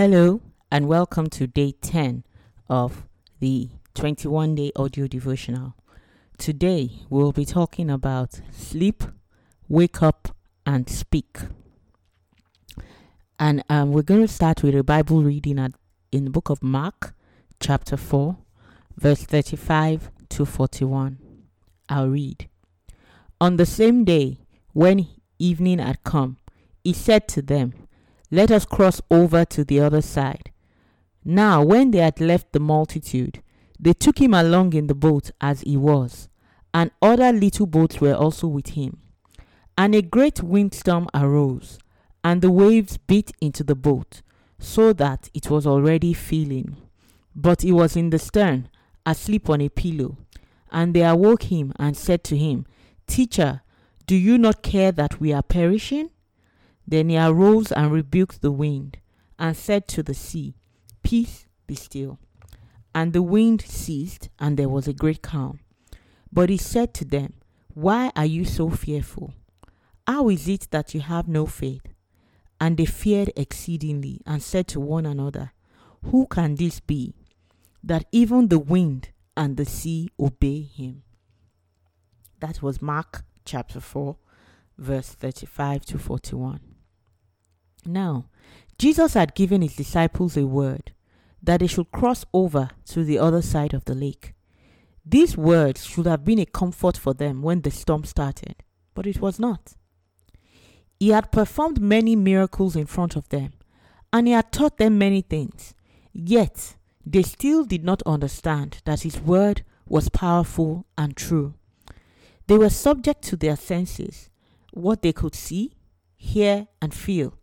Hello, and welcome to day 10 of the 21 day audio devotional. Today, we'll be talking about sleep, wake up, and speak. And um, we're going to start with a Bible reading at, in the book of Mark, chapter 4, verse 35 to 41. I'll read. On the same day, when evening had come, he said to them, Let us cross over to the other side. Now, when they had left the multitude, they took him along in the boat as he was, and other little boats were also with him. And a great windstorm arose, and the waves beat into the boat, so that it was already filling. But he was in the stern, asleep on a pillow. And they awoke him and said to him, Teacher, do you not care that we are perishing? Then he arose and rebuked the wind, and said to the sea, Peace, be still. And the wind ceased, and there was a great calm. But he said to them, Why are you so fearful? How is it that you have no faith? And they feared exceedingly, and said to one another, Who can this be, that even the wind and the sea obey him? That was Mark chapter 4, verse 35 to 41. Now, Jesus had given his disciples a word that they should cross over to the other side of the lake. These words should have been a comfort for them when the storm started, but it was not. He had performed many miracles in front of them, and he had taught them many things. Yet, they still did not understand that his word was powerful and true. They were subject to their senses, what they could see, hear, and feel,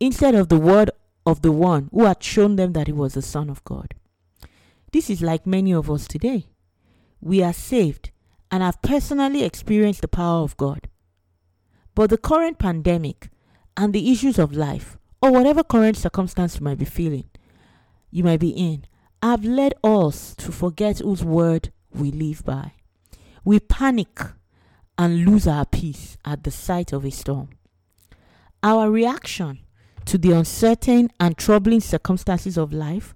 instead of the word of the one who had shown them that he was the Son of God. This is like many of us today. We are saved and have personally experienced the power of God. But the current pandemic and the issues of life, or whatever current circumstance you might be feeling, you might be in, have led us to forget whose word we live by. We panic and lose our peace at the sight of a storm. Our reaction to the uncertain and troubling circumstances of life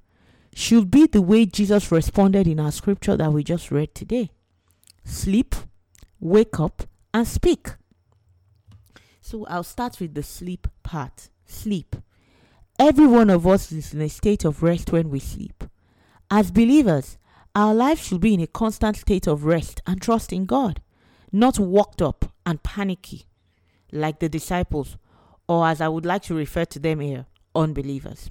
should be the way Jesus responded in our scripture that we just read today sleep, wake up, and speak. So I'll start with the sleep part. Sleep. Every one of us is in a state of rest when we sleep. As believers, our life should be in a constant state of rest and trust in God, not worked up and panicky like the disciples, or as I would like to refer to them here, unbelievers.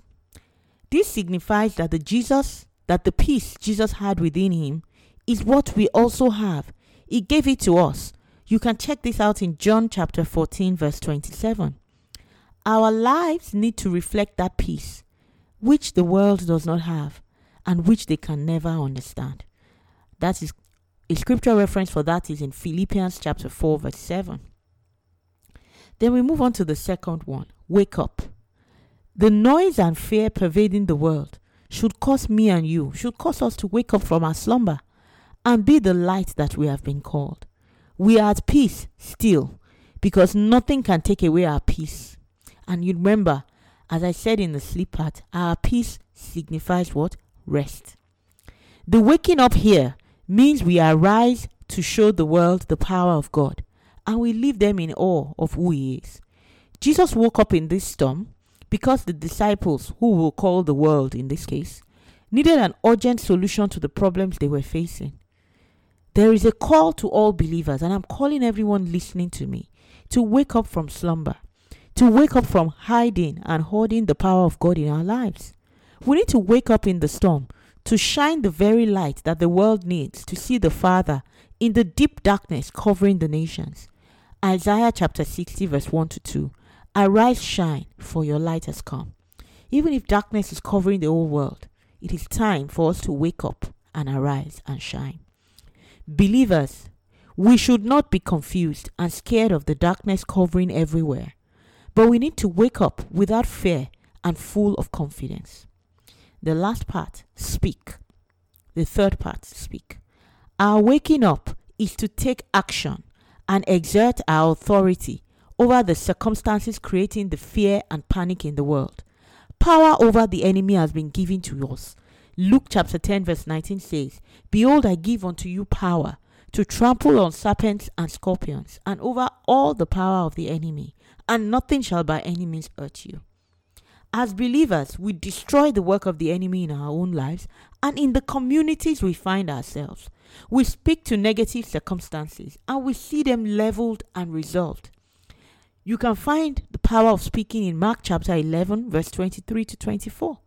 This signifies that the Jesus, that the peace Jesus had within him is what we also have. He gave it to us. You can check this out in John chapter 14, verse 27. Our lives need to reflect that peace, which the world does not have and which they can never understand. That is a scripture reference for that is in Philippians chapter 4, verse 7. Then we move on to the second one wake up. The noise and fear pervading the world should cause me and you, should cause us to wake up from our slumber and be the light that we have been called. We are at peace still because nothing can take away our peace. And you remember, as I said in the sleep part, our peace signifies what? Rest. The waking up here means we arise to show the world the power of God and we leave them in awe of who He is. Jesus woke up in this storm because the disciples, who will call the world in this case, needed an urgent solution to the problems they were facing. There is a call to all believers, and I'm calling everyone listening to me to wake up from slumber, to wake up from hiding and hoarding the power of God in our lives. We need to wake up in the storm to shine the very light that the world needs to see the Father in the deep darkness covering the nations. Isaiah chapter 60, verse 1 to 2. Arise, shine, for your light has come. Even if darkness is covering the whole world, it is time for us to wake up and arise and shine. Believers, we should not be confused and scared of the darkness covering everywhere, but we need to wake up without fear and full of confidence. The last part, speak. The third part, speak. Our waking up is to take action and exert our authority over the circumstances creating the fear and panic in the world. Power over the enemy has been given to us. Luke chapter 10, verse 19 says, Behold, I give unto you power to trample on serpents and scorpions, and over all the power of the enemy, and nothing shall by any means hurt you. As believers, we destroy the work of the enemy in our own lives and in the communities we find ourselves. We speak to negative circumstances and we see them leveled and resolved. You can find the power of speaking in Mark chapter 11, verse 23 to 24.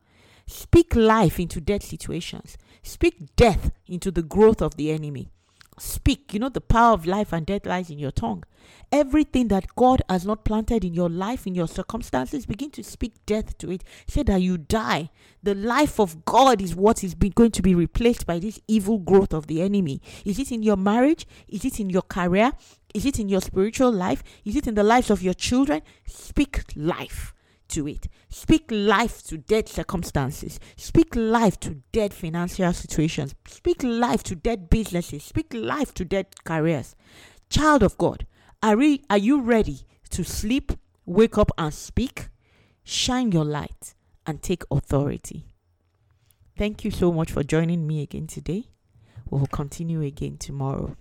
Speak life into dead situations, speak death into the growth of the enemy. Speak. You know, the power of life and death lies in your tongue. Everything that God has not planted in your life, in your circumstances, begin to speak death to it. Say that you die. The life of God is what is going to be replaced by this evil growth of the enemy. Is it in your marriage? Is it in your career? Is it in your spiritual life? Is it in the lives of your children? Speak life to it. Speak life to dead circumstances. Speak life to dead financial situations. Speak life to dead businesses. Speak life to dead careers. Child of God, are, we, are you ready to sleep, wake up, and speak? Shine your light and take authority. Thank you so much for joining me again today. We will continue again tomorrow.